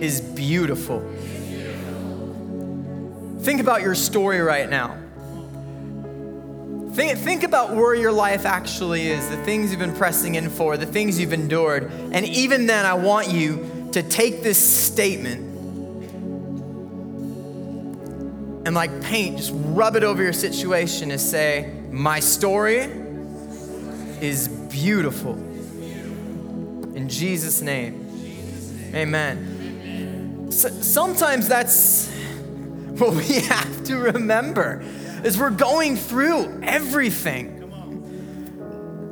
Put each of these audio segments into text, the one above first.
is beautiful. Think about your story right now. Think, think about where your life actually is, the things you've been pressing in for, the things you've endured. And even then, I want you to take this statement and, like paint, just rub it over your situation and say, My story is beautiful. In Jesus' name. Amen sometimes that's what we have to remember is we're going through everything.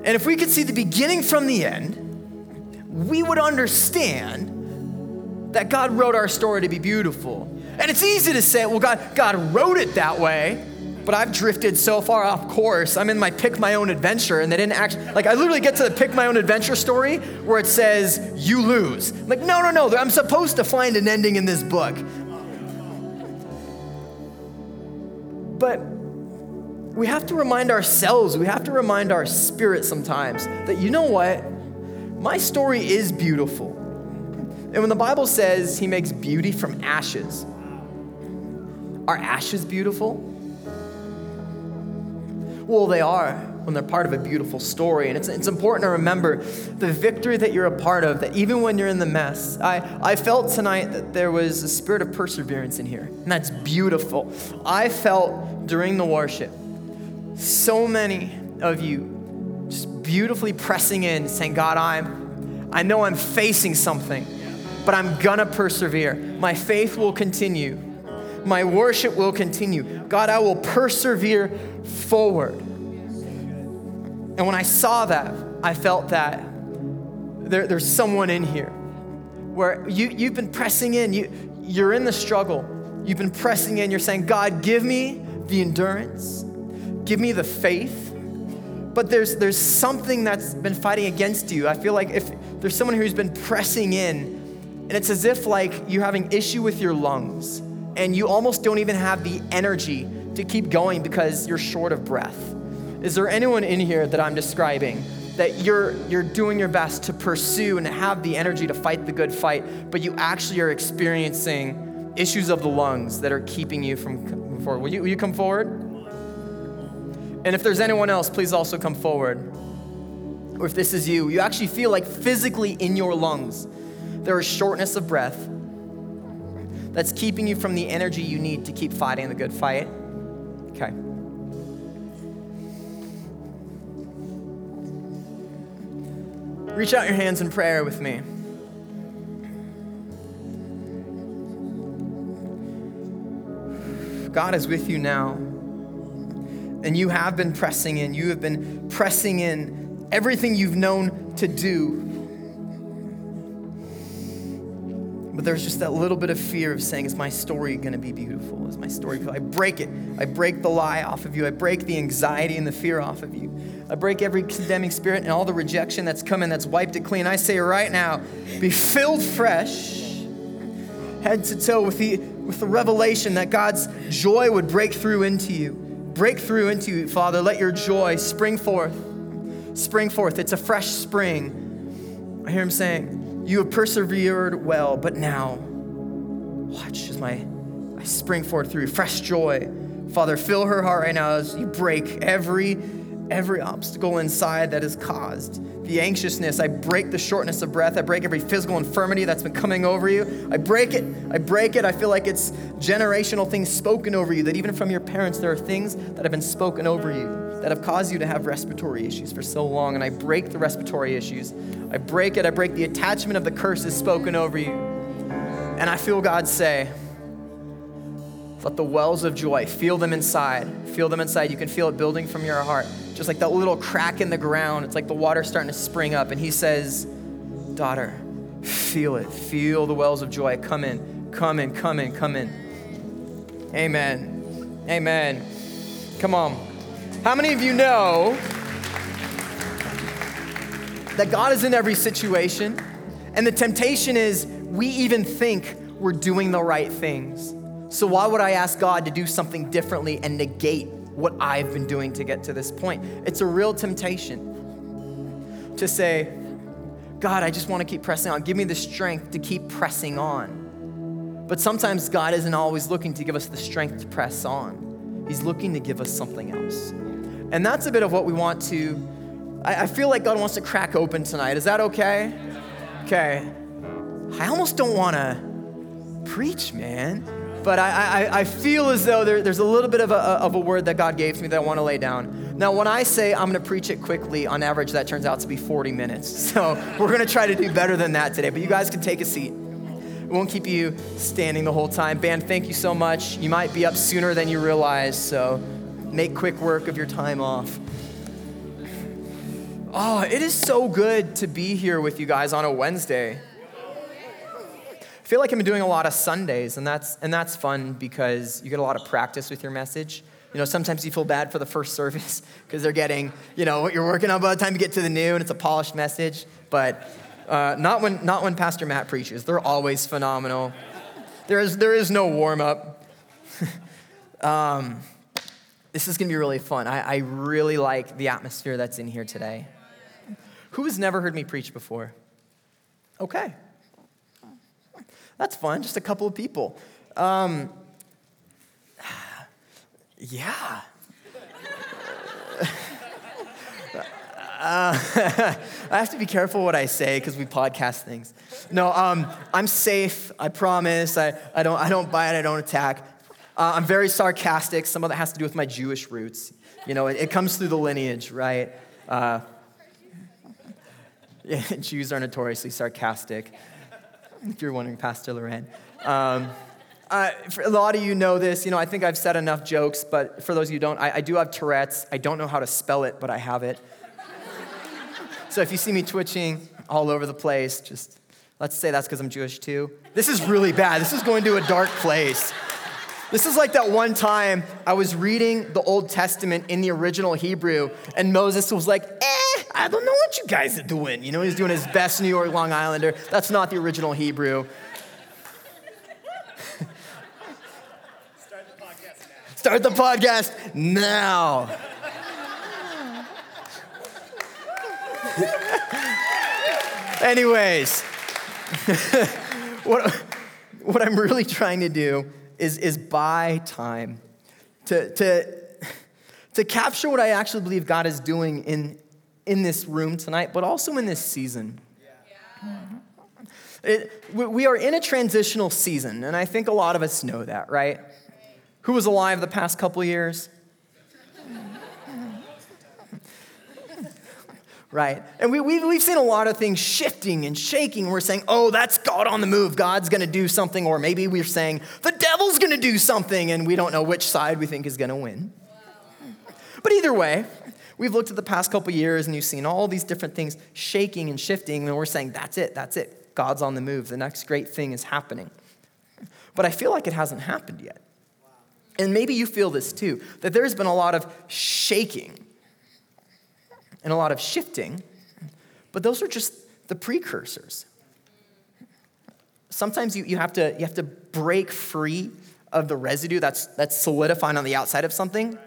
And if we could see the beginning from the end, we would understand that God wrote our story to be beautiful. And it's easy to say, well, God, God wrote it that way but I've drifted so far off course. I'm in my pick my own adventure, and they didn't actually, like, I literally get to the pick my own adventure story where it says, you lose. I'm like, no, no, no, I'm supposed to find an ending in this book. But we have to remind ourselves, we have to remind our spirit sometimes that, you know what? My story is beautiful. And when the Bible says he makes beauty from ashes, are ashes beautiful? Well, they are when they're part of a beautiful story. And it's, it's important to remember the victory that you're a part of, that even when you're in the mess, I, I felt tonight that there was a spirit of perseverance in here, and that's beautiful. I felt during the worship so many of you just beautifully pressing in, saying, God, I'm, I know I'm facing something, but I'm gonna persevere. My faith will continue my worship will continue. God, I will persevere forward. And when I saw that, I felt that there, there's someone in here where you, you've been pressing in, you, you're in the struggle. You've been pressing in, you're saying, God, give me the endurance, give me the faith. But there's, there's something that's been fighting against you. I feel like if there's someone who's been pressing in, and it's as if like you're having issue with your lungs and you almost don't even have the energy to keep going because you're short of breath. Is there anyone in here that I'm describing that you're, you're doing your best to pursue and have the energy to fight the good fight, but you actually are experiencing issues of the lungs that are keeping you from coming forward? Will you, will you come forward? And if there's anyone else, please also come forward. Or if this is you, you actually feel like physically in your lungs there is shortness of breath that's keeping you from the energy you need to keep fighting the good fight? Okay. Reach out your hands in prayer with me. God is with you now. And you have been pressing in. You have been pressing in everything you've known to do But there's just that little bit of fear of saying, Is my story going to be beautiful? Is my story? I break it. I break the lie off of you. I break the anxiety and the fear off of you. I break every condemning spirit and all the rejection that's coming that's wiped it clean. I say right now, be filled fresh, head to toe, with the, with the revelation that God's joy would break through into you. Break through into you, Father. Let your joy spring forth. Spring forth. It's a fresh spring. I hear him saying, you have persevered well, but now, watch as my I spring forth through fresh joy. Father, fill her heart right now as you break every every obstacle inside that has caused the anxiousness. I break the shortness of breath. I break every physical infirmity that's been coming over you. I break it. I break it. I feel like it's generational things spoken over you, that even from your parents, there are things that have been spoken over you that have caused you to have respiratory issues for so long. And I break the respiratory issues. I break it. I break the attachment of the curses spoken over you. And I feel God say, let the wells of joy, feel them inside. Feel them inside. You can feel it building from your heart. Just like that little crack in the ground. It's like the water starting to spring up. And He says, Daughter, Feel it. Feel the wells of joy. Come in, come in, come in, come in. Amen. Amen. Come on. How many of you know that God is in every situation? And the temptation is we even think we're doing the right things. So, why would I ask God to do something differently and negate what I've been doing to get to this point? It's a real temptation to say, God, I just want to keep pressing on. Give me the strength to keep pressing on. But sometimes God isn't always looking to give us the strength to press on, He's looking to give us something else. And that's a bit of what we want to. I, I feel like God wants to crack open tonight. Is that okay? Okay. I almost don't want to preach, man. But I, I, I feel as though there, there's a little bit of a, of a word that God gave to me that I want to lay down. Now, when I say I'm going to preach it quickly, on average, that turns out to be 40 minutes. So we're going to try to do better than that today. But you guys can take a seat. We won't keep you standing the whole time. Band, thank you so much. You might be up sooner than you realize, so make quick work of your time off. Oh, it is so good to be here with you guys on a Wednesday. I feel like I'm doing a lot of Sundays, and that's, and that's fun because you get a lot of practice with your message. You know, sometimes you feel bad for the first service because they're getting, you know, what you're working on by the time you get to the new, and it's a polished message. But uh, not, when, not when Pastor Matt preaches. They're always phenomenal. There is, there is no warm up. um, this is going to be really fun. I, I really like the atmosphere that's in here today. Who has never heard me preach before? Okay. That's fun, just a couple of people. Um, yeah. Uh, I have to be careful what I say because we podcast things. No, um, I'm safe. I promise. I, I, don't, I don't bite. I don't attack. Uh, I'm very sarcastic. Some of that has to do with my Jewish roots. You know, it, it comes through the lineage, right? Uh, yeah, Jews are notoriously sarcastic, if you're wondering, Pastor Loren. Um, uh, a lot of you know this. You know, I think I've said enough jokes, but for those of you who don't, I, I do have Tourette's. I don't know how to spell it, but I have it. so if you see me twitching all over the place, just let's say that's because I'm Jewish too. This is really bad. This is going to a dark place. This is like that one time I was reading the Old Testament in the original Hebrew, and Moses was like, eh, I don't know what you guys are doing. You know, he's doing his best New York Long Islander. That's not the original Hebrew. Start the podcast now. Anyways, what, what I'm really trying to do is, is buy time to, to, to capture what I actually believe God is doing in, in this room tonight, but also in this season. It, we are in a transitional season, and I think a lot of us know that, right? Who was alive the past couple years? Right? And we, we've, we've seen a lot of things shifting and shaking. We're saying, oh, that's God on the move. God's going to do something. Or maybe we're saying, the devil's going to do something, and we don't know which side we think is going to win. But either way, we've looked at the past couple years and you've seen all these different things shaking and shifting, and we're saying, that's it, that's it. God's on the move. The next great thing is happening. But I feel like it hasn't happened yet. And maybe you feel this too, that there's been a lot of shaking and a lot of shifting, but those are just the precursors. Sometimes you, you, have, to, you have to break free of the residue that's, that's solidifying on the outside of something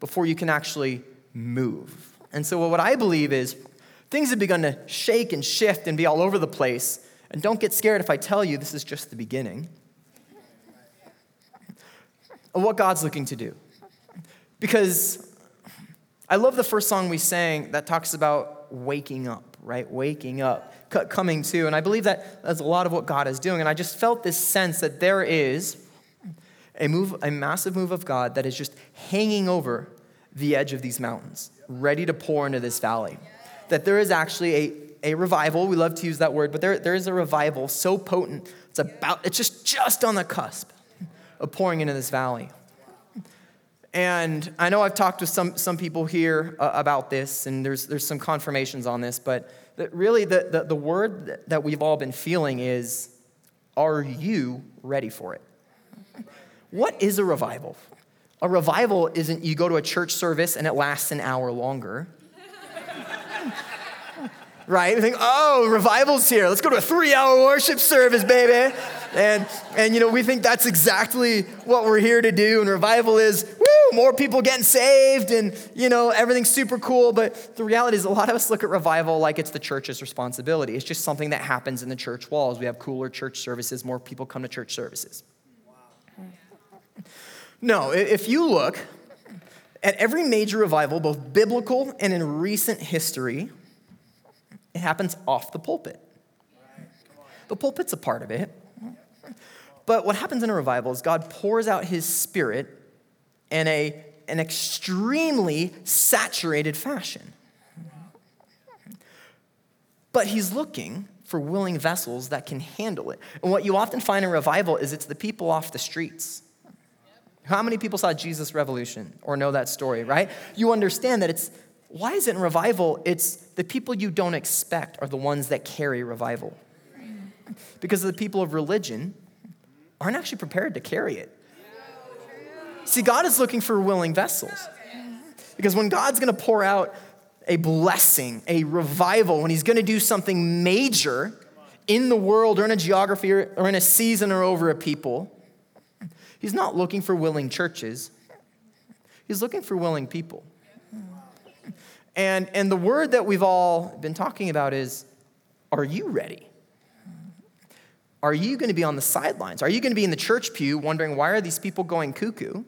before you can actually move. And so, what I believe is things have begun to shake and shift and be all over the place. And don't get scared if I tell you this is just the beginning of what God's looking to do. Because I love the first song we sang that talks about waking up, right? Waking up, coming to. And I believe that that's a lot of what God is doing. And I just felt this sense that there is a move, a massive move of God that is just hanging over the edge of these mountains, ready to pour into this valley. That there is actually a, a revival, we love to use that word, but there, there is a revival so potent, it's about, it's just just on the cusp of pouring into this valley. And I know I've talked to some, some people here uh, about this, and there's, there's some confirmations on this, but really the, the, the word that we've all been feeling is are you ready for it? What is a revival? A revival isn't you go to a church service and it lasts an hour longer. right? You think, oh, revival's here. Let's go to a three hour worship service, baby. And, and, you know, we think that's exactly what we're here to do. And revival is, more people getting saved and, you know, everything's super cool. But the reality is, a lot of us look at revival like it's the church's responsibility. It's just something that happens in the church walls. We have cooler church services, more people come to church services. No, if you look at every major revival, both biblical and in recent history, it happens off the pulpit. The pulpit's a part of it. But what happens in a revival is God pours out his spirit in a, an extremely saturated fashion. But he's looking for willing vessels that can handle it. And what you often find in revival is it's the people off the streets. How many people saw Jesus Revolution or know that story, right? You understand that it's why is it in revival? It's the people you don't expect are the ones that carry revival. Because the people of religion aren't actually prepared to carry it. See, God is looking for willing vessels. Because when God's gonna pour out a blessing, a revival, when He's gonna do something major in the world or in a geography or, or in a season or over a people, He's not looking for willing churches, He's looking for willing people. And, and the word that we've all been talking about is are you ready? Are you going to be on the sidelines? Are you going to be in the church pew wondering, why are these people going cuckoo?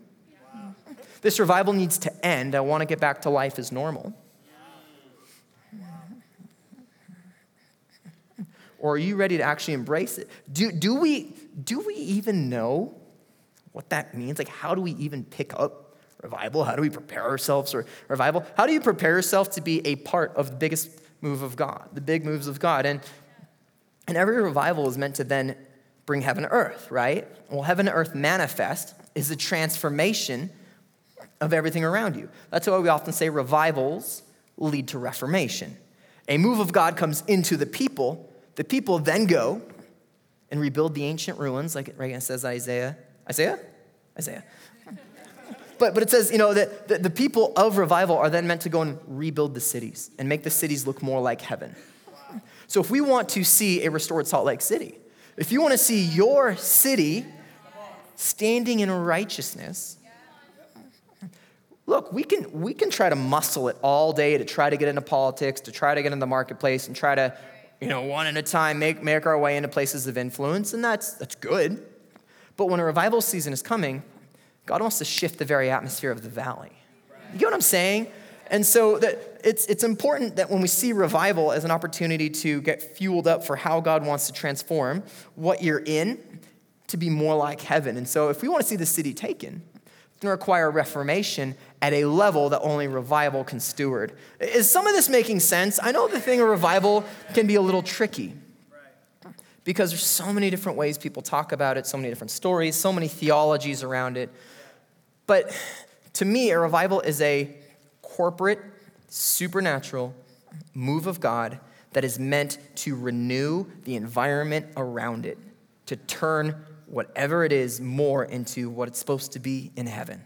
This revival needs to end. I want to get back to life as normal. Or are you ready to actually embrace it? Do, do, we, do we even know what that means? Like, how do we even pick up revival? How do we prepare ourselves for revival? How do you prepare yourself to be a part of the biggest move of God, the big moves of God? And and every revival is meant to then bring heaven to earth, right? Well, heaven to earth manifest is the transformation of everything around you. That's why we often say revivals lead to reformation. A move of God comes into the people, the people then go and rebuild the ancient ruins, like it says Isaiah. Isaiah? Isaiah. But, but it says, you know, that the, the people of revival are then meant to go and rebuild the cities and make the cities look more like heaven. So if we want to see a restored Salt Lake City, if you want to see your city standing in righteousness, look, we can, we can try to muscle it all day to try to get into politics, to try to get in the marketplace, and try to, you know, one at a time make, make our way into places of influence, and that's, that's good. But when a revival season is coming, God wants to shift the very atmosphere of the valley. You get what I'm saying? And so that it's, it's important that when we see revival as an opportunity to get fueled up for how God wants to transform what you're in to be more like heaven. And so if we want to see the city taken, going to require reformation at a level that only revival can steward. Is some of this making sense? I know the thing of revival can be a little tricky because there's so many different ways people talk about it, so many different stories, so many theologies around it. But to me, a revival is a corporate, supernatural move of God that is meant to renew the environment around it, to turn whatever it is more into what it's supposed to be in heaven.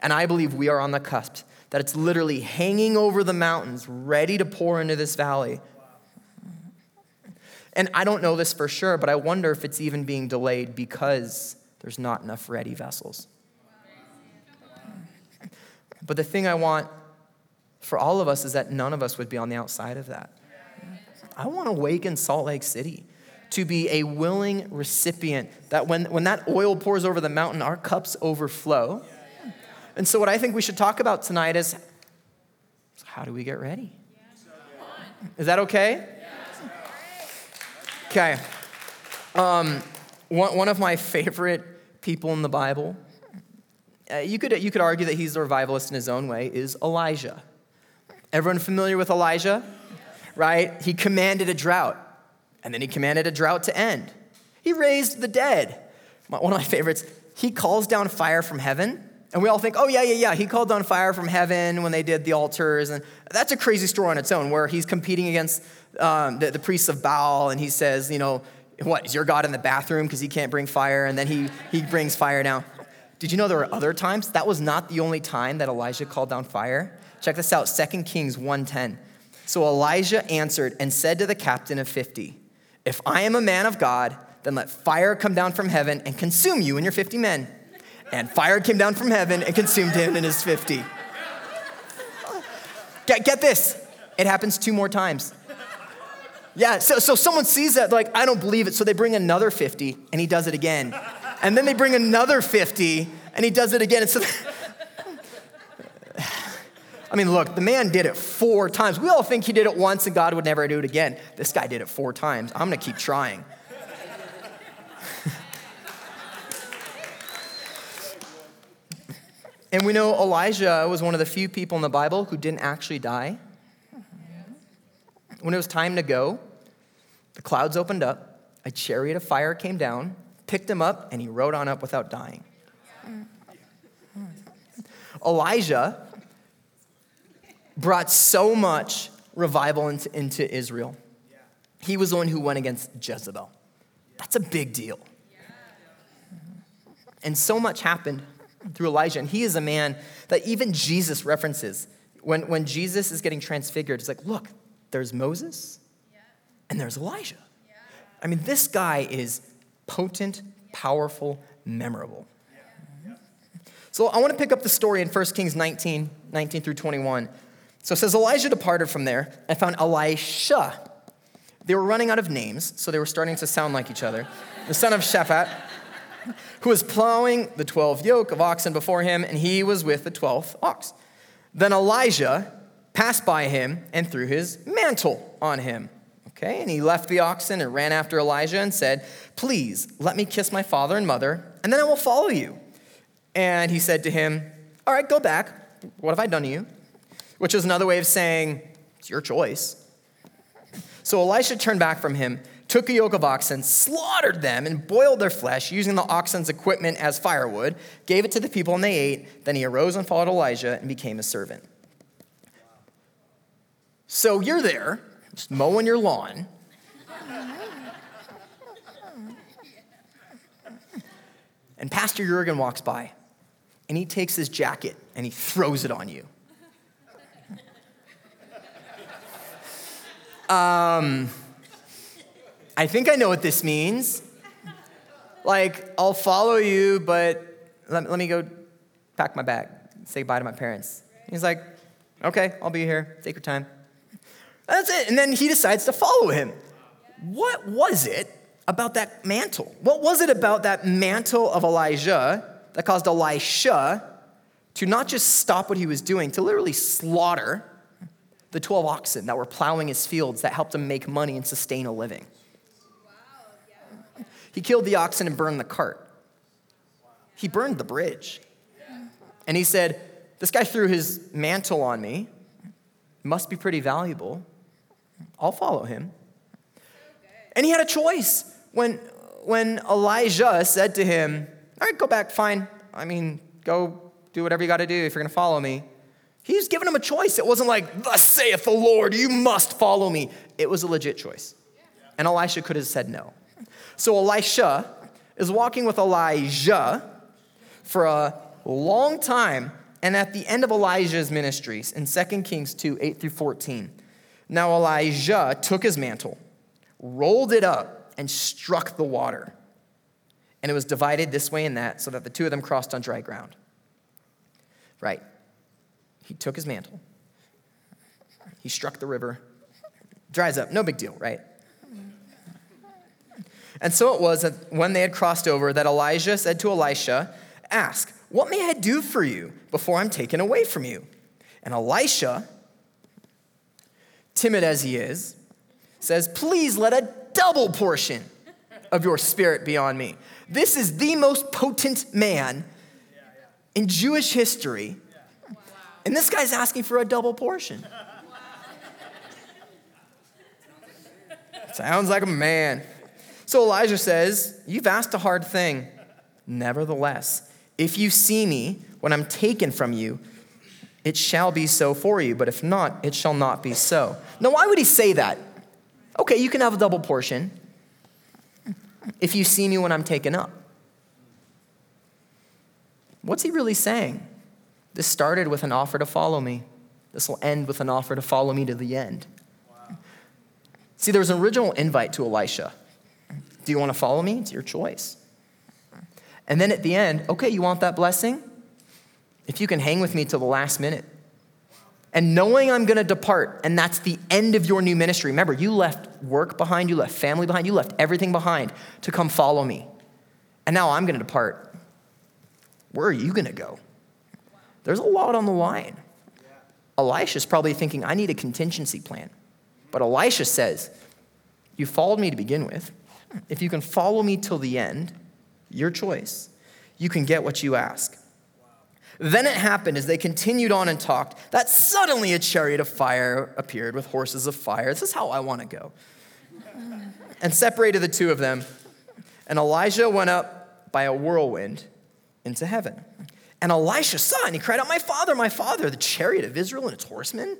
And I believe we are on the cusp, that it's literally hanging over the mountains, ready to pour into this valley. And I don't know this for sure, but I wonder if it's even being delayed because there's not enough ready vessels. But the thing I want for all of us is that none of us would be on the outside of that. I want to awaken Salt Lake City to be a willing recipient that when, when that oil pours over the mountain, our cups overflow. And so, what I think we should talk about tonight is how do we get ready? Is that okay? Okay. Um, one, one of my favorite people in the Bible uh, you, could, you could argue that he's a revivalist in his own way, is Elijah. Everyone familiar with Elijah? Right? He commanded a drought, and then he commanded a drought to end. He raised the dead. One of my favorites, he calls down fire from heaven, And we all think, oh, yeah, yeah, yeah, he called down fire from heaven when they did the altars. And that's a crazy story on its own, where he's competing against um, the, the priests of Baal, and he says, you know, what, is your God in the bathroom because he can't bring fire? And then he, he brings fire down. Did you know there were other times? That was not the only time that Elijah called down fire. Check this out, 2 Kings 1.10. So Elijah answered and said to the captain of 50, If I am a man of God, then let fire come down from heaven and consume you and your 50 men. And fire came down from heaven and consumed him and his 50. Get, get this, it happens two more times. Yeah, so, so someone sees that, like, I don't believe it, so they bring another 50 and he does it again. And then they bring another 50 and he does it again. And so, I mean, look, the man did it four times. We all think he did it once and God would never do it again. This guy did it four times. I'm gonna keep trying. and we know Elijah was one of the few people in the Bible who didn't actually die. When it was time to go, the clouds opened up, a chariot of fire came down, picked him up, and he rode on up without dying. Elijah brought so much revival into, into Israel. He was the one who went against Jezebel. That's a big deal. And so much happened through Elijah. And he is a man that even Jesus references. When, when Jesus is getting transfigured, it's like, look, there's Moses and there's Elijah. I mean, this guy is potent, powerful, memorable. So I want to pick up the story in 1 Kings 19, 19 through 21. So it says Elijah departed from there and found Elisha. They were running out of names, so they were starting to sound like each other. The son of Shaphat, who was plowing the 12 yoke of oxen before him, and he was with the 12th ox. Then Elijah passed by him and threw his mantle on him. Okay, and he left the oxen and ran after Elijah and said, Please let me kiss my father and mother, and then I will follow you. And he said to him, All right, go back. What have I done to you? Which is another way of saying, It's your choice. So Elisha turned back from him, took a yoke of oxen, slaughtered them, and boiled their flesh using the oxen's equipment as firewood, gave it to the people, and they ate. Then he arose and followed Elijah and became a servant. So you're there, just mowing your lawn. And Pastor Jurgen walks by and he takes his jacket and he throws it on you. Um, I think I know what this means. Like, I'll follow you, but let, let me go pack my bag, say goodbye to my parents. He's like, okay, I'll be here. Take your time. That's it. And then he decides to follow him. What was it about that mantle? What was it about that mantle of Elijah that caused Elisha to not just stop what he was doing, to literally slaughter the 12 oxen that were plowing his fields that helped him make money and sustain a living? He killed the oxen and burned the cart. He burned the bridge. And he said, This guy threw his mantle on me. Must be pretty valuable. I'll follow him. And he had a choice when, when Elijah said to him, All right, go back, fine. I mean, go do whatever you got to do if you're going to follow me. He was giving him a choice. It wasn't like, Thus saith the Lord, you must follow me. It was a legit choice. And Elisha could have said no. So Elisha is walking with Elijah for a long time. And at the end of Elijah's ministries in 2 Kings 2 8 through 14, now Elijah took his mantle, rolled it up, and struck the water. And it was divided this way and that so that the two of them crossed on dry ground. Right. He took his mantle, he struck the river, dries up, no big deal, right? And so it was that when they had crossed over that Elijah said to Elisha, Ask, what may I do for you before I'm taken away from you? And Elisha timid as he is, says, Please let a double portion of your spirit be on me. This is the most potent man in Jewish history. And this guy's asking for a double portion. Sounds like a man. So Elijah says, You've asked a hard thing. Nevertheless, if you see me when I'm taken from you, it shall be so for you, but if not, it shall not be so. Now, why would he say that? Okay, you can have a double portion if you see me when I'm taken up. What's he really saying? This started with an offer to follow me. This will end with an offer to follow me to the end. See, there was an original invite to Elisha. Do you want to follow me? It's your choice. And then at the end, okay, you want that blessing? If you can hang with me till the last minute. And knowing I'm going to depart, and that's the end of your new ministry. Remember, you left work behind, you left family behind, you left everything behind to come follow me. And now I'm going to depart. Where are you going to go? There's a lot on the line. Elisha's probably thinking, I need a contingency plan. But Elisha says, You followed me to begin with. If you can follow me till the end, your choice. You can get what you ask. Then it happened as they continued on and talked that suddenly a chariot of fire appeared with horses of fire. This is how I want to go. And separated the two of them. And Elijah went up by a whirlwind into heaven. And Elisha saw and he cried out, My father, my father, the chariot of Israel and its horsemen.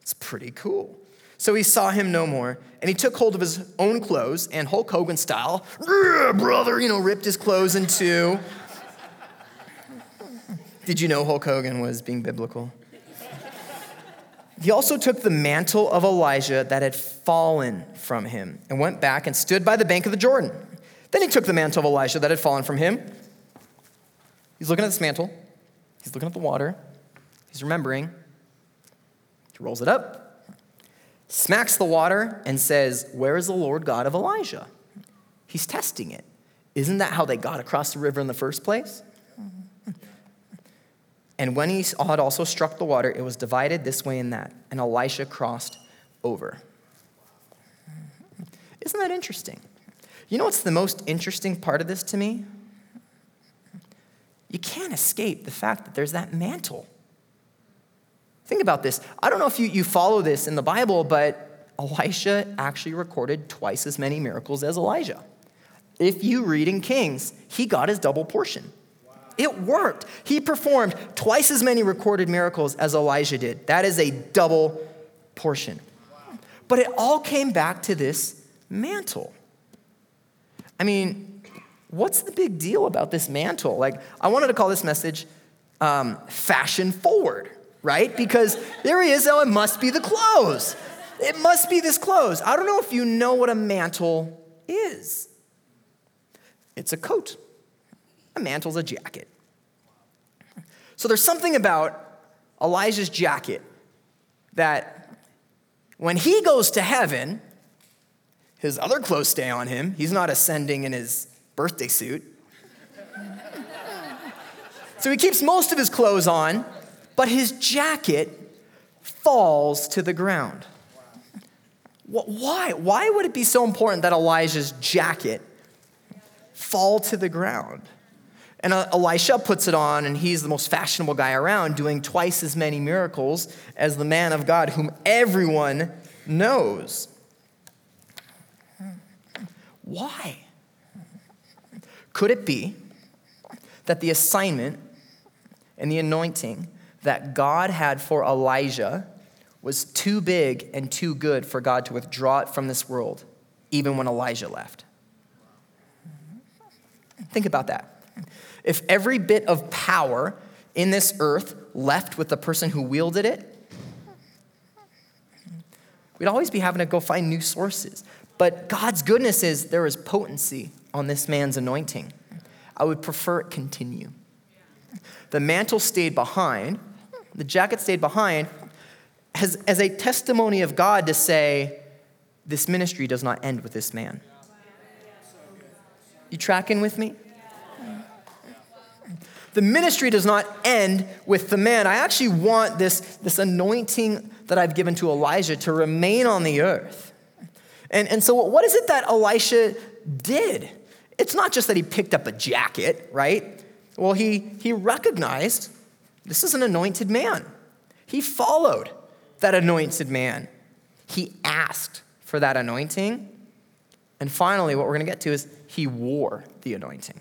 It's pretty cool. So he saw him no more, and he took hold of his own clothes and Hulk Hogan style, brother, you know, ripped his clothes in two. Did you know Hulk Hogan was being biblical? He also took the mantle of Elijah that had fallen from him and went back and stood by the bank of the Jordan. Then he took the mantle of Elijah that had fallen from him. He's looking at this mantle, he's looking at the water, he's remembering. He rolls it up, smacks the water, and says, Where is the Lord God of Elijah? He's testing it. Isn't that how they got across the river in the first place? And when he had also struck the water, it was divided this way and that, and Elisha crossed over. Isn't that interesting? You know what's the most interesting part of this to me? You can't escape the fact that there's that mantle. Think about this. I don't know if you, you follow this in the Bible, but Elisha actually recorded twice as many miracles as Elijah. If you read in Kings, he got his double portion. It worked. He performed twice as many recorded miracles as Elijah did. That is a double portion. But it all came back to this mantle. I mean, what's the big deal about this mantle? Like, I wanted to call this message um, fashion forward right? Because there he is. Oh, it must be the clothes. It must be this clothes. I don't know if you know what a mantle is. It's a coat. A mantle's a jacket. So there's something about Elijah's jacket that when he goes to heaven, his other clothes stay on him. He's not ascending in his birthday suit. so he keeps most of his clothes on but his jacket falls to the ground. Why? Why would it be so important that Elijah's jacket fall to the ground? And uh, Elisha puts it on, and he's the most fashionable guy around, doing twice as many miracles as the man of God, whom everyone knows. Why? Could it be that the assignment and the anointing that God had for Elijah was too big and too good for God to withdraw it from this world, even when Elijah left. Think about that. If every bit of power in this earth left with the person who wielded it, we'd always be having to go find new sources. But God's goodness is there is potency on this man's anointing. I would prefer it continue. The mantle stayed behind, the jacket stayed behind as, as a testimony of God to say, this ministry does not end with this man. You tracking with me? The ministry does not end with the man. I actually want this, this anointing that I've given to Elijah to remain on the earth. And, and so, what is it that Elisha did? It's not just that he picked up a jacket, right? Well, he, he recognized this is an anointed man. He followed that anointed man. He asked for that anointing. And finally, what we're going to get to is he wore the anointing.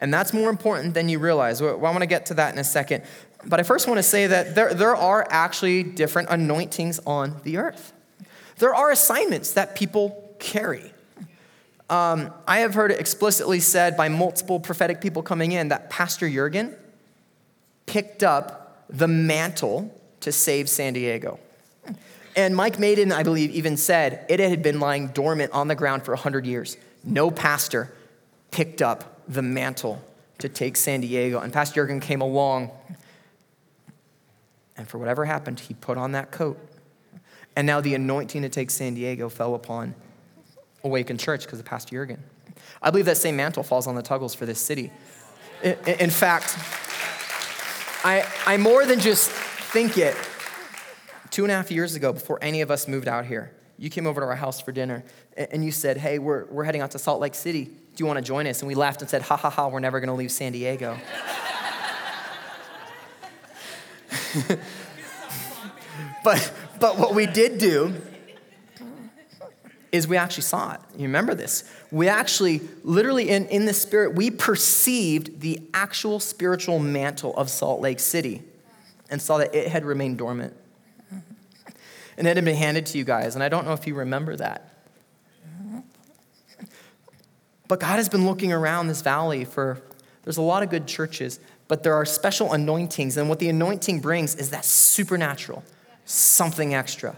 And that's more important than you realize. I want to get to that in a second. But I first want to say that there, there are actually different anointings on the earth. There are assignments that people carry. Um, I have heard it explicitly said by multiple prophetic people coming in that Pastor Jurgen picked up the mantle to save San Diego. And Mike Maiden, I believe, even said it had been lying dormant on the ground for 100 years. No pastor picked up the mantle to take San Diego. And Pastor Jurgen came along, and for whatever happened, he put on that coat. And now the anointing to take San Diego fell upon Awakened Church because of Pastor Jurgen. I believe that same mantle falls on the Tuggles for this city. In, in fact, I, I more than just think it. Two and a half years ago, before any of us moved out here, you came over to our house for dinner and you said, Hey, we're, we're heading out to Salt Lake City. Do you want to join us? And we laughed and said, Ha ha ha, we're never going to leave San Diego. but, but what we did do is we actually saw it. You remember this? We actually, literally in, in the spirit, we perceived the actual spiritual mantle of Salt Lake City and saw that it had remained dormant. And it had been handed to you guys, and I don't know if you remember that. But God has been looking around this valley for, there's a lot of good churches, but there are special anointings, and what the anointing brings is that supernatural, something extra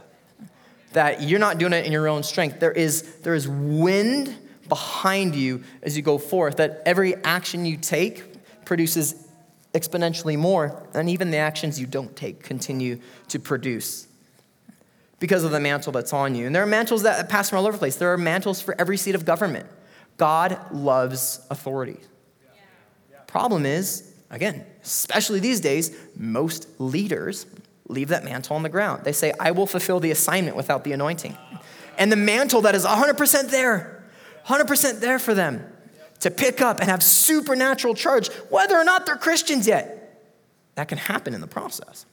that you're not doing it in your own strength. There is, there is wind behind you as you go forth, that every action you take produces exponentially more, and even the actions you don't take continue to produce because of the mantle that's on you. And there are mantles that pass from all over the place. There are mantles for every seat of government. God loves authority. Problem is, again, especially these days, most leaders leave that mantle on the ground. They say, I will fulfill the assignment without the anointing. And the mantle that is 100% there, 100% there for them to pick up and have supernatural charge, whether or not they're Christians yet. That can happen in the process.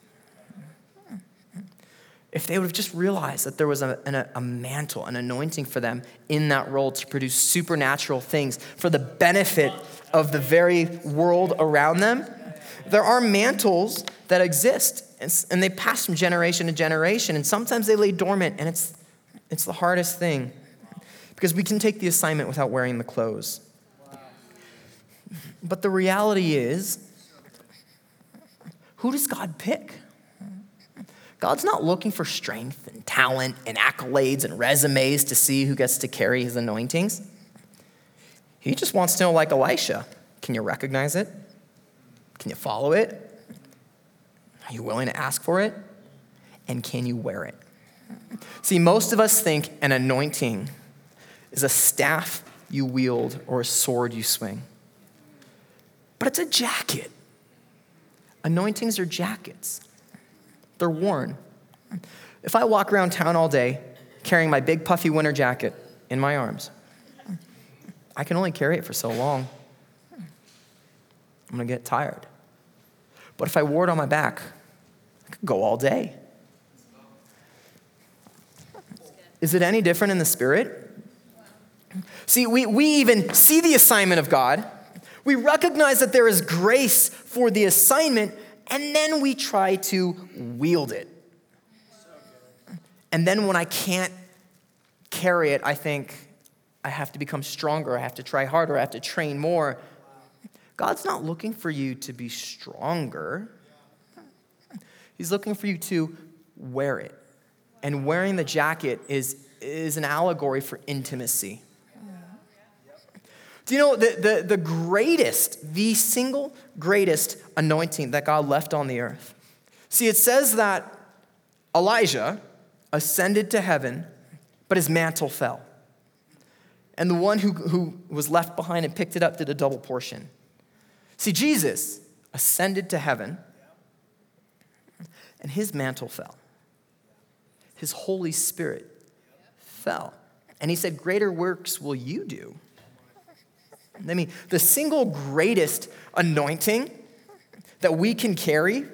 If they would have just realized that there was a, a, a mantle, an anointing for them in that role to produce supernatural things for the benefit of the very world around them, there are mantles that exist and they pass from generation to generation. And sometimes they lay dormant, and it's, it's the hardest thing because we can take the assignment without wearing the clothes. But the reality is, who does God pick? God's not looking for strength and talent and accolades and resumes to see who gets to carry his anointings. He just wants to know, like Elisha, can you recognize it? Can you follow it? Are you willing to ask for it? And can you wear it? See, most of us think an anointing is a staff you wield or a sword you swing. But it's a jacket. Anointings are jackets, they're worn. If I walk around town all day carrying my big puffy winter jacket in my arms, I can only carry it for so long. I'm gonna get tired. But if I wore it on my back, I could go all day. Is it any different in the spirit? See, we, we even see the assignment of God. We recognize that there is grace for the assignment, and then we try to wield it. And then when I can't carry it, I think I have to become stronger, I have to try harder, I have to train more. God's not looking for you to be stronger. He's looking for you to wear it. And wearing the jacket is, is an allegory for intimacy. Do you know the, the, the greatest, the single greatest anointing that God left on the earth? See, it says that Elijah ascended to heaven, but his mantle fell. And the one who, who was left behind and picked it up did a double portion. See, Jesus ascended to heaven, and his mantle fell. His Holy Spirit fell. And he said, Greater works will you do. I mean, the single greatest anointing that we can carry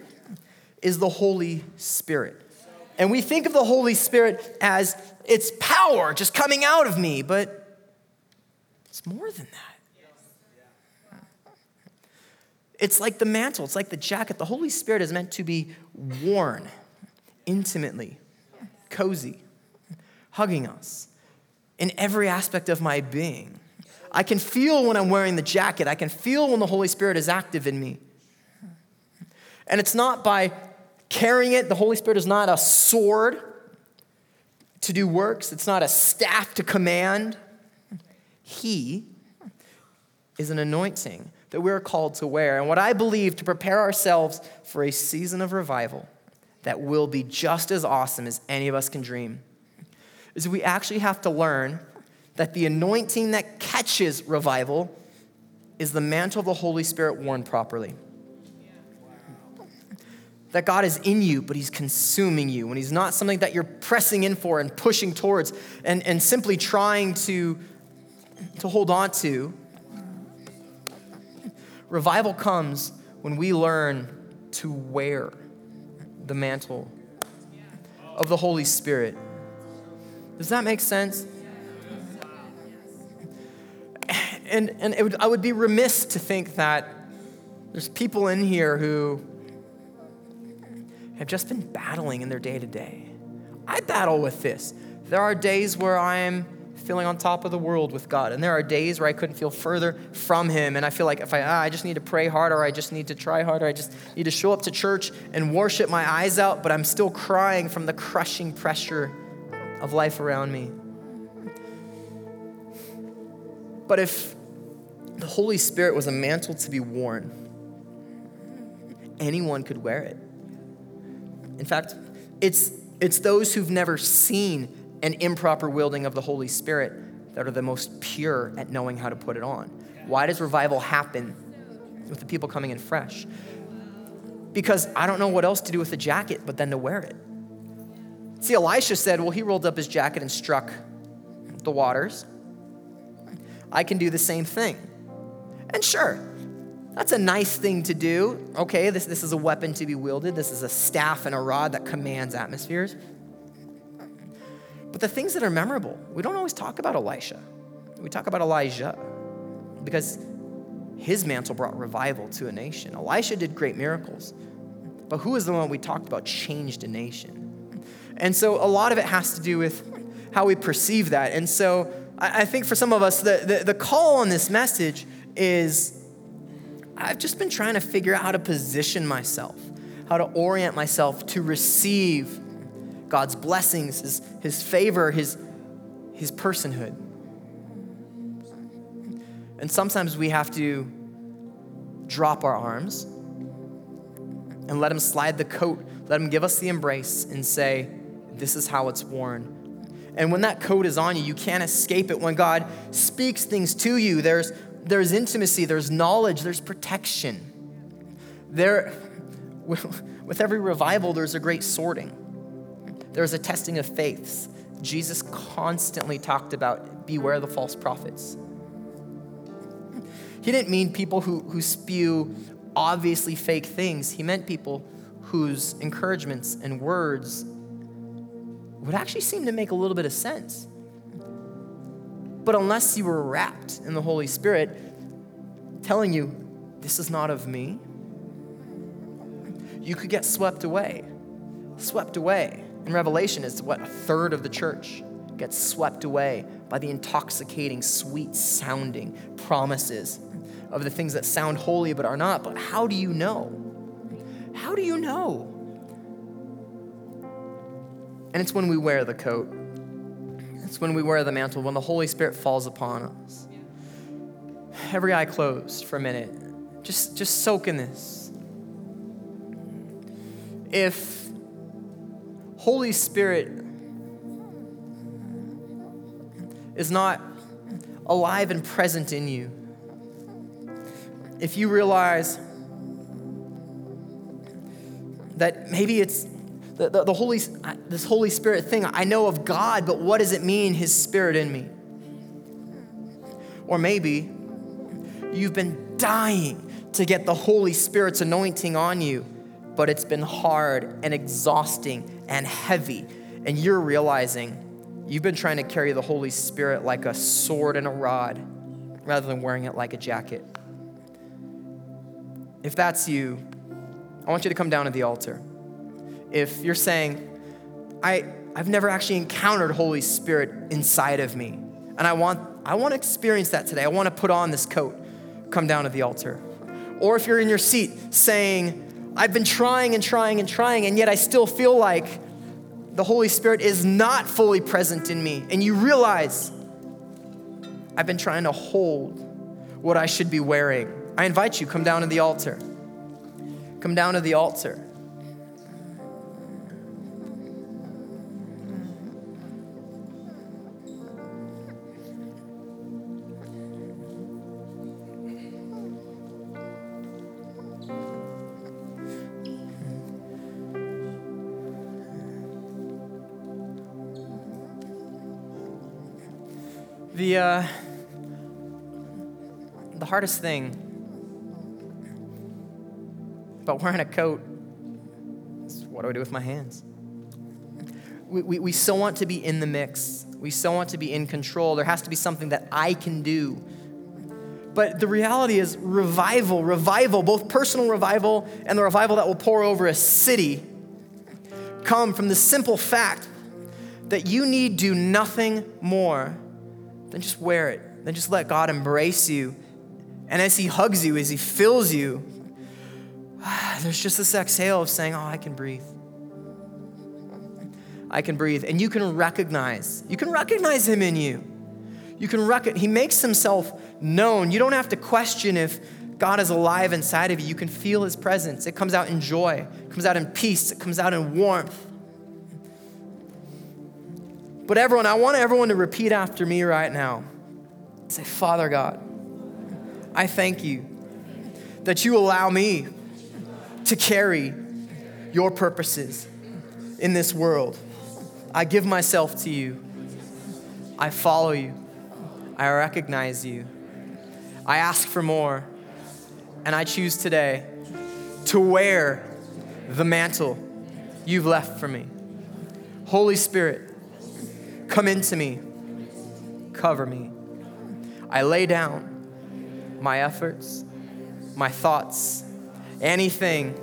is the Holy Spirit. And we think of the Holy Spirit as its power just coming out of me, but it's more than that. It's like the mantle, it's like the jacket. The Holy Spirit is meant to be worn intimately, cozy, hugging us in every aspect of my being. I can feel when I'm wearing the jacket, I can feel when the Holy Spirit is active in me. And it's not by carrying it, the Holy Spirit is not a sword to do works, it's not a staff to command. He is an anointing that we're called to wear. And what I believe to prepare ourselves for a season of revival that will be just as awesome as any of us can dream is we actually have to learn that the anointing that catches revival is the mantle of the Holy Spirit worn properly. That God is in you, but He's consuming you. And He's not something that you're pressing in for and pushing towards and, and simply trying to, to hold on to. Revival comes when we learn to wear the mantle of the Holy Spirit. Does that make sense? And, and would, I would be remiss to think that there's people in here who have just been battling in their day to day. I battle with this. There are days where I am feeling on top of the world with God. And there are days where I couldn't feel further from Him. And I feel like if I, ah, I just need to pray harder, I just need to try harder, I just need to show up to church and worship my eyes out, but I'm still crying from the crushing pressure of life around me. But if the Holy Spirit was a mantle to be worn, anyone could wear it. In fact, it's, it's those who've never seen and improper wielding of the Holy Spirit that are the most pure at knowing how to put it on. Why does revival happen with the people coming in fresh? Because I don't know what else to do with the jacket but then to wear it. See, Elisha said, well, he rolled up his jacket and struck the waters. I can do the same thing. And sure, that's a nice thing to do. Okay, this, this is a weapon to be wielded. This is a staff and a rod that commands atmospheres. But the things that are memorable, we don't always talk about Elisha. We talk about Elijah because his mantle brought revival to a nation. Elisha did great miracles, but who is the one we talked about changed a nation? And so a lot of it has to do with how we perceive that. And so I, think for some of us, the, the, the call on this message is I've just been trying to figure out how to position myself, how to orient myself to receive God's blessings, His, his favor, His, His personhood. And sometimes we have to drop our arms and let Him slide the coat, let Him give us the embrace and say, This is how it's worn. And when that coat is on you, you can't escape it. When God speaks things to you, there's, there's intimacy, there's knowledge, there's protection. There, with every revival, there's a great sorting. There's a testing of faiths. Jesus constantly talked about beware the false prophets. He didn't mean people who, who spew obviously fake things. He meant people whose encouragements and words would actually seem to make a little bit of sense. But unless you were wrapped in the Holy Spirit, telling you, this is not of me, you could get swept away. Swept away in Revelation is what a third of the church gets swept away by the intoxicating, sweet sounding promises of the things that sound holy but are not. But how do you know? How do you know? And it's when we wear the coat, it's when we wear the mantle, when the Holy Spirit falls upon us. Every eye closed for a minute. Just, just soak in this. If Holy Spirit is not alive and present in you, if you realize that maybe it's the, the, the, Holy, this Holy Spirit thing, I know of God, but what does it mean, His Spirit in me? Or maybe you've been dying to get the Holy Spirit's anointing on you but it's been hard and exhausting and heavy. And you're realizing you've been trying to carry the Holy Spirit like a sword and a rod rather than wearing it like a jacket. if that's you, I want you to come down to the altar. If you're saying, I, I've never actually encountered Holy Spirit inside of me, and I want, I want to experience that today. I want to put on this coat. Come down to the altar. Or if you're in your seat saying, I've been trying and trying and trying, and yet I still feel like the Holy Spirit is not fully present in me, and you realize I've been trying to hold what I should be wearing. I invite you, come down to the altar. Come down to the altar. The, uh, the hardest thing about wearing a coat is what do I do with my hands? We, we, we so want to be in the mix. We so want to be in control. There has to be something that I can do. But the reality is, revival, revival, both personal revival and the revival that will pour over a city, come from the simple fact that you need do nothing more than just wear it. Then just let God embrace you. And as He hugs you, as He fills you, there's just this exhale of saying, Oh, I can breathe. I can breathe. And you can recognize, you can recognize Him in you. You can recognize, He makes Himself known. You don't have to question if God is alive inside of you. You can feel His presence. It comes out in joy, it comes out in peace, it comes out in warmth. But everyone, I want everyone to repeat after me right now. Say, Father God, I thank you that you allow me to carry your purposes in this world. I give myself to you. I follow you. I recognize you. I ask for more. And I choose today to wear the mantle you've left for me. Holy Spirit, Come into me, cover me. I lay down my efforts, my thoughts, anything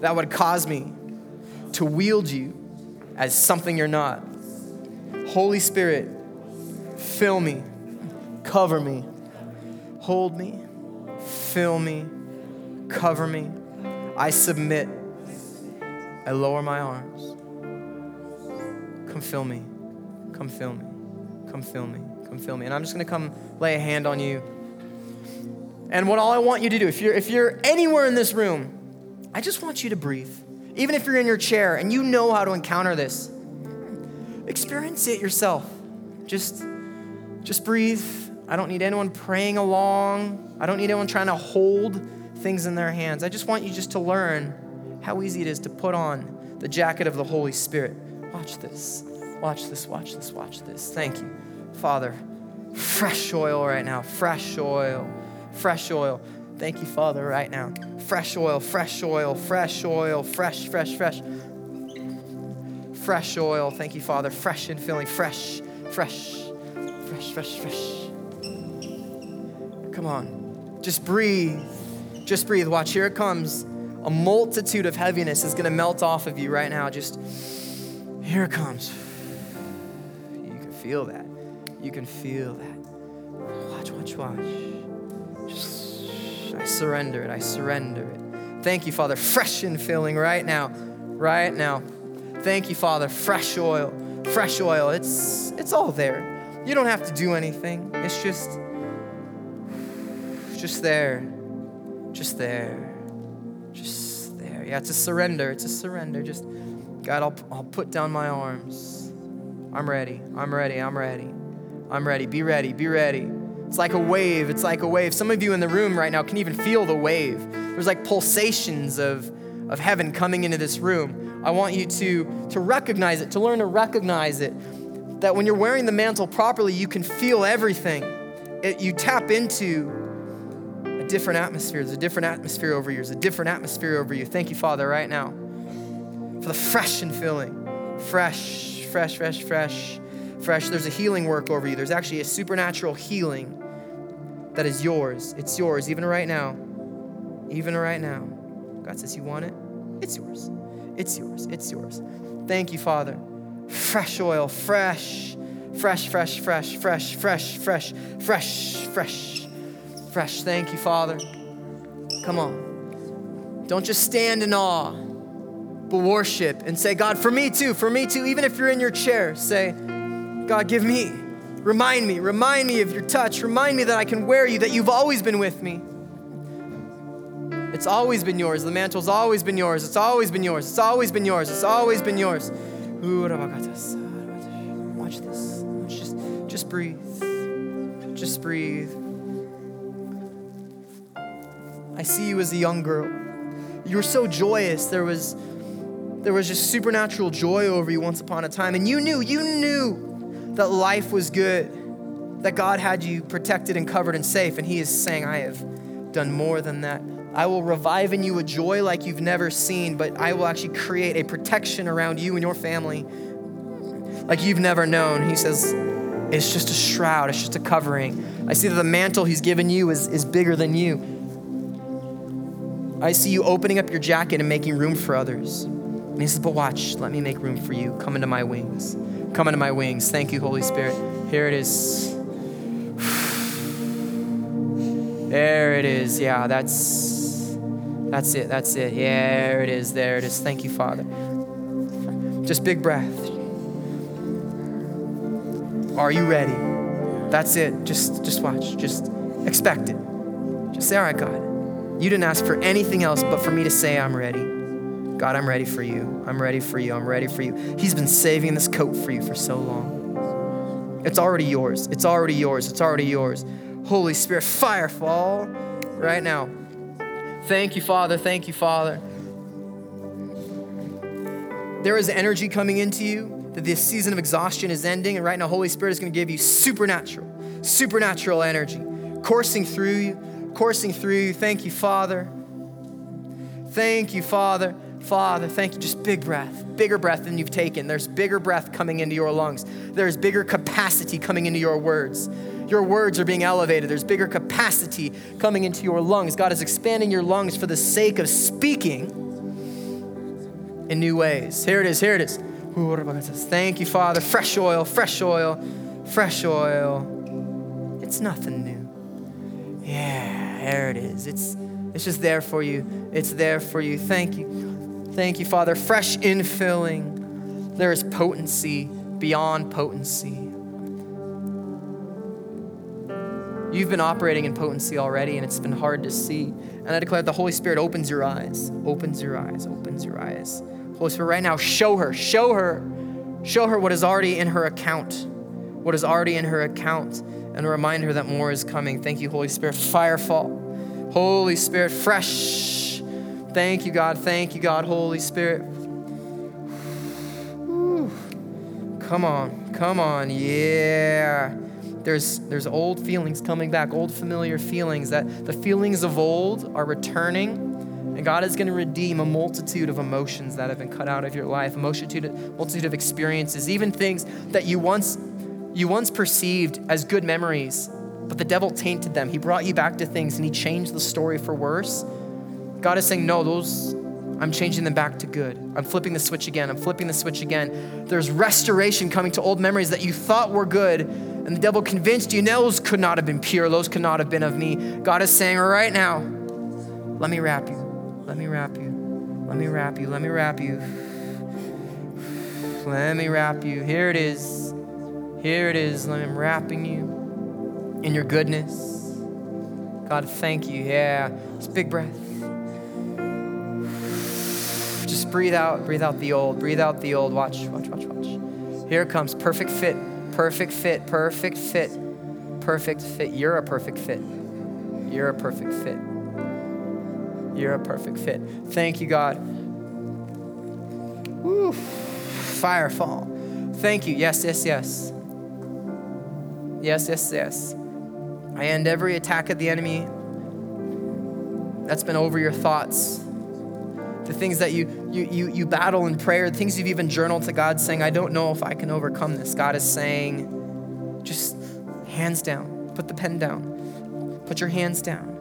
that would cause me to wield you as something you're not. Holy Spirit, fill me, cover me, hold me, fill me, cover me. I submit. I lower my arms. Come fill me. Come fill me. Come fill me. Come fill me. And I'm just going to come lay a hand on you. And what all I want you to do, if you're, if you're anywhere in this room, I just want you to breathe. Even if you're in your chair and you know how to encounter this, experience it yourself. Just, just breathe. I don't need anyone praying along. I don't need anyone trying to hold things in their hands. I just want you just to learn how easy it is to put on the jacket of the Holy Spirit. Watch this. Watch this, watch this, watch this. Thank you. Father, fresh oil right now, fresh oil, fresh oil. Thank you, Father, right now. Fresh oil, fresh oil, fresh oil, fresh, fresh, fresh. Fresh oil. Thank you, Father. Fresh and filling, fresh, fresh, fresh, fresh, fresh. Come on. Just breathe. Just breathe. Watch, here it comes. A multitude of heaviness is going to melt off of you right now. Just here it comes feel that. You can feel that. Watch, watch, watch. Just, I surrender it. I surrender it. Thank you, Father. Fresh and filling right now. Right now. Thank you, Father. Fresh oil. Fresh oil. It's it's all there. You don't have to do anything. It's just just there. Just there. Just there. Yeah, it's a surrender. It's a surrender. Just God, I'll, I'll put down my arms. I'm ready. I'm ready. I'm ready. I'm ready. Be ready. Be ready. It's like a wave. It's like a wave. Some of you in the room right now can even feel the wave. There's like pulsations of, of heaven coming into this room. I want you to, to recognize it, to learn to recognize it. That when you're wearing the mantle properly, you can feel everything. It, you tap into a different atmosphere. There's a different atmosphere over you. There's a different atmosphere over you. Thank you, Father, right now for the fresh and filling. Fresh fresh, fresh, fresh, fresh. There's a healing work over you. There's actually a supernatural healing that is yours. It's yours, even right now. Even right now. God says, You want it? It's yours. It's yours. It's yours. Thank you, Father. Fresh oil, fresh, fresh, fresh, fresh, fresh, fresh, fresh, fresh, fresh, fresh. Thank you, Father. Come on. Don't just stand in awe, worship and say, God, for me too, for me too. Even if you're in your chair, say, God, give me. Remind me, remind me of your touch. Remind me that I can wear you, that you've always been with me. It's always been yours. The mantle's always been yours. It's always been yours. It's always been yours. It's always been yours. Watch this. Just, just breathe. Just breathe. I see you as a young girl. You were so joyous. There was, there was just supernatural joy over you once upon a time. And you knew, you knew that life was good, that God had you protected and covered and safe. And He is saying, I have done more than that. I will revive in you a joy like you've never seen, but I will actually create a protection around you and your family like you've never known. He says, it's just a shroud, it's just a covering. I see that the mantle he's given you is, is bigger than you. I see you opening up your jacket and making room for others. And he says, But watch, let me make room for you. Come into my wings. Come into my wings. Thank you, Holy Spirit. Here it is. There it is. Yeah, that's that's it. That's it. Yeah, there it is. There it is. Thank you, Father. Just big breath. Are you ready? That's it. Just just watch. Just expect it. Just say, all right, God. You didn't ask for anything else but for me to say I'm ready. God, I'm ready for you. I'm ready for you. I'm ready for you. He's been saving this coat for you for so long. It's already yours. It's already yours. It's already yours. Holy Spirit, fire fall right now. Thank you, Father. Thank you, Father. There is energy coming into you that this season of exhaustion is ending, and right now, Holy Spirit is going to give you supernatural, supernatural energy coursing through you, coursing through you. Thank you, Father. Thank you, Father. Father, thank you. Just big breath, bigger breath than you've taken. There's bigger breath coming into your lungs. There's bigger capacity coming into your words. Your words are being elevated. There's bigger capacity coming into your lungs. God is expanding your lungs for the sake of speaking in new ways. Here it is. Here it is. Thank you, Father. Fresh oil, fresh oil, fresh oil. It's nothing new. Yeah, there it is. It's, it's just there for you. It's there for you. Thank you. Thank you, Father. Fresh infilling. There is potency beyond potency. You've been operating in potency already, and it's been hard to see. And I declare the Holy Spirit opens your eyes, opens your eyes, opens your eyes. Holy Spirit, right now, show her, show her, show her what is already in her account, what is already in her account, and remind her that more is coming. Thank you, Holy Spirit. Fire fall. Holy Spirit, fresh. Thank you, God. Thank you, God. Holy Spirit. Come on, come on. Yeah. There's, there's old feelings coming back, old familiar feelings, that the feelings of old are returning. And God is going to redeem a multitude of emotions that have been cut out of your life, a multitude, multitude of experiences, even things that you once, you once perceived as good memories, but the devil tainted them. He brought you back to things and he changed the story for worse. God is saying, No, those, I'm changing them back to good. I'm flipping the switch again. I'm flipping the switch again. There's restoration coming to old memories that you thought were good, and the devil convinced you those could not have been pure, those could not have been of me. God is saying right now, let me wrap you. Let me wrap you. Let me wrap you. Let me wrap you. Let me wrap you. Here it is. Here it is. I'm wrapping you in your goodness. God, thank you. Yeah. Just big breath. Just breathe out. Breathe out the old. Breathe out the old. Watch, watch, watch, watch. Here it comes. Perfect fit perfect fit, perfect fit, perfect fit. You're a perfect fit. You're a perfect fit. You're a perfect fit. Thank you, God. Woo. Fire fall. Thank you. Yes, yes, yes. Yes, yes, yes. I end every attack of the enemy that's been over your thoughts the things that you, you, you, you battle in prayer, things you've even journaled to God saying, I don't know if I can overcome this. God is saying, just hands down, put the pen down, put your hands down.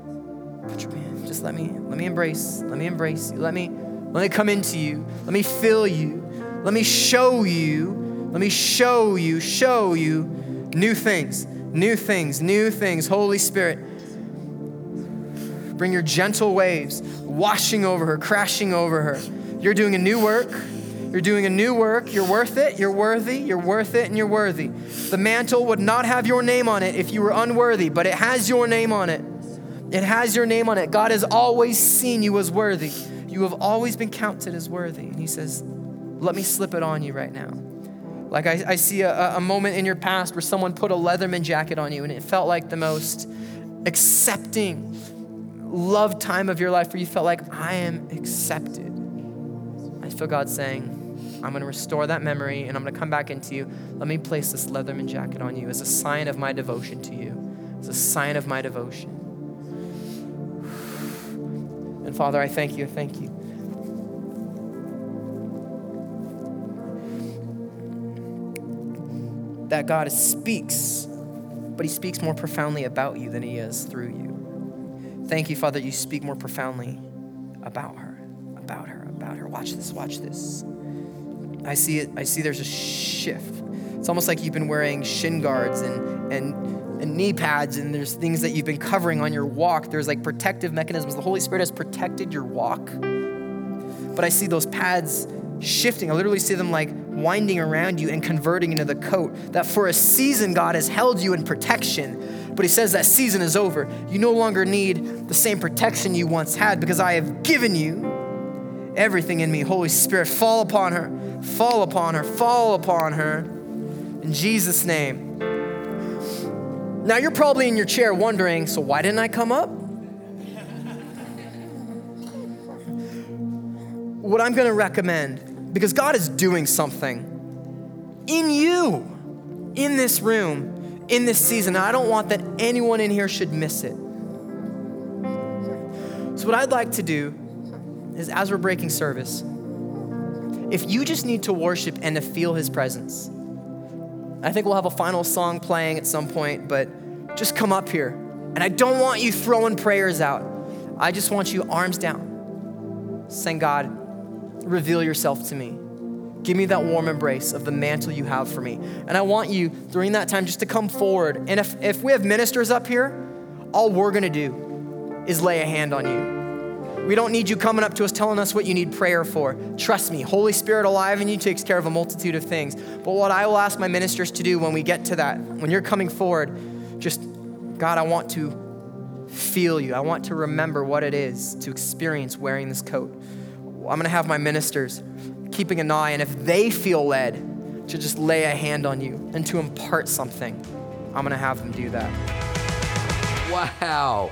Put your hand. Just let me, let me embrace. Let me embrace you. Let me, let me come into you. Let me fill you. Let me show you. Let me show you, show you new things, new things, new things. Holy Spirit, bring your gentle waves washing over her, crashing over her. You're doing a new work. You're doing a new work. You're worth it. You're worthy. You're worth it, and you're worthy. The mantle would not have your name on it if you were unworthy, but it has your name on it. It has your name on it. God has always seen you as worthy. You have always been counted as worthy. And He says, Let me slip it on you right now. Like I, I see a, a moment in your past where someone put a letterman jacket on you and it felt like the most accepting, love time of your life where you felt like, I am accepted. I feel God saying, I'm going to restore that memory and I'm going to come back into you. Let me place this letterman jacket on you as a sign of my devotion to you, as a sign of my devotion. And Father, I thank you, thank you. That God speaks, but He speaks more profoundly about you than He is through you. Thank you, Father, you speak more profoundly about her, about her, about her. Watch this, watch this. I see it, I see there's a shift. It's almost like you've been wearing shin guards and, and, and knee pads, and there's things that you've been covering on your walk. There's like protective mechanisms. The Holy Spirit has protected your walk. But I see those pads shifting. I literally see them like winding around you and converting into the coat. That for a season, God has held you in protection. But He says that season is over. You no longer need the same protection you once had because I have given you everything in me. Holy Spirit, fall upon her, fall upon her, fall upon her. In Jesus' name. Now you're probably in your chair wondering, so why didn't I come up? what I'm going to recommend, because God is doing something in you, in this room, in this season. I don't want that anyone in here should miss it. So, what I'd like to do is, as we're breaking service, if you just need to worship and to feel His presence, I think we'll have a final song playing at some point, but just come up here. And I don't want you throwing prayers out. I just want you arms down, saying, God, reveal yourself to me. Give me that warm embrace of the mantle you have for me. And I want you during that time just to come forward. And if, if we have ministers up here, all we're gonna do is lay a hand on you. We don't need you coming up to us telling us what you need prayer for. Trust me, Holy Spirit alive in you takes care of a multitude of things. But what I will ask my ministers to do when we get to that, when you're coming forward, just, God, I want to feel you. I want to remember what it is to experience wearing this coat. I'm going to have my ministers keeping an eye, and if they feel led to just lay a hand on you and to impart something, I'm going to have them do that. Wow,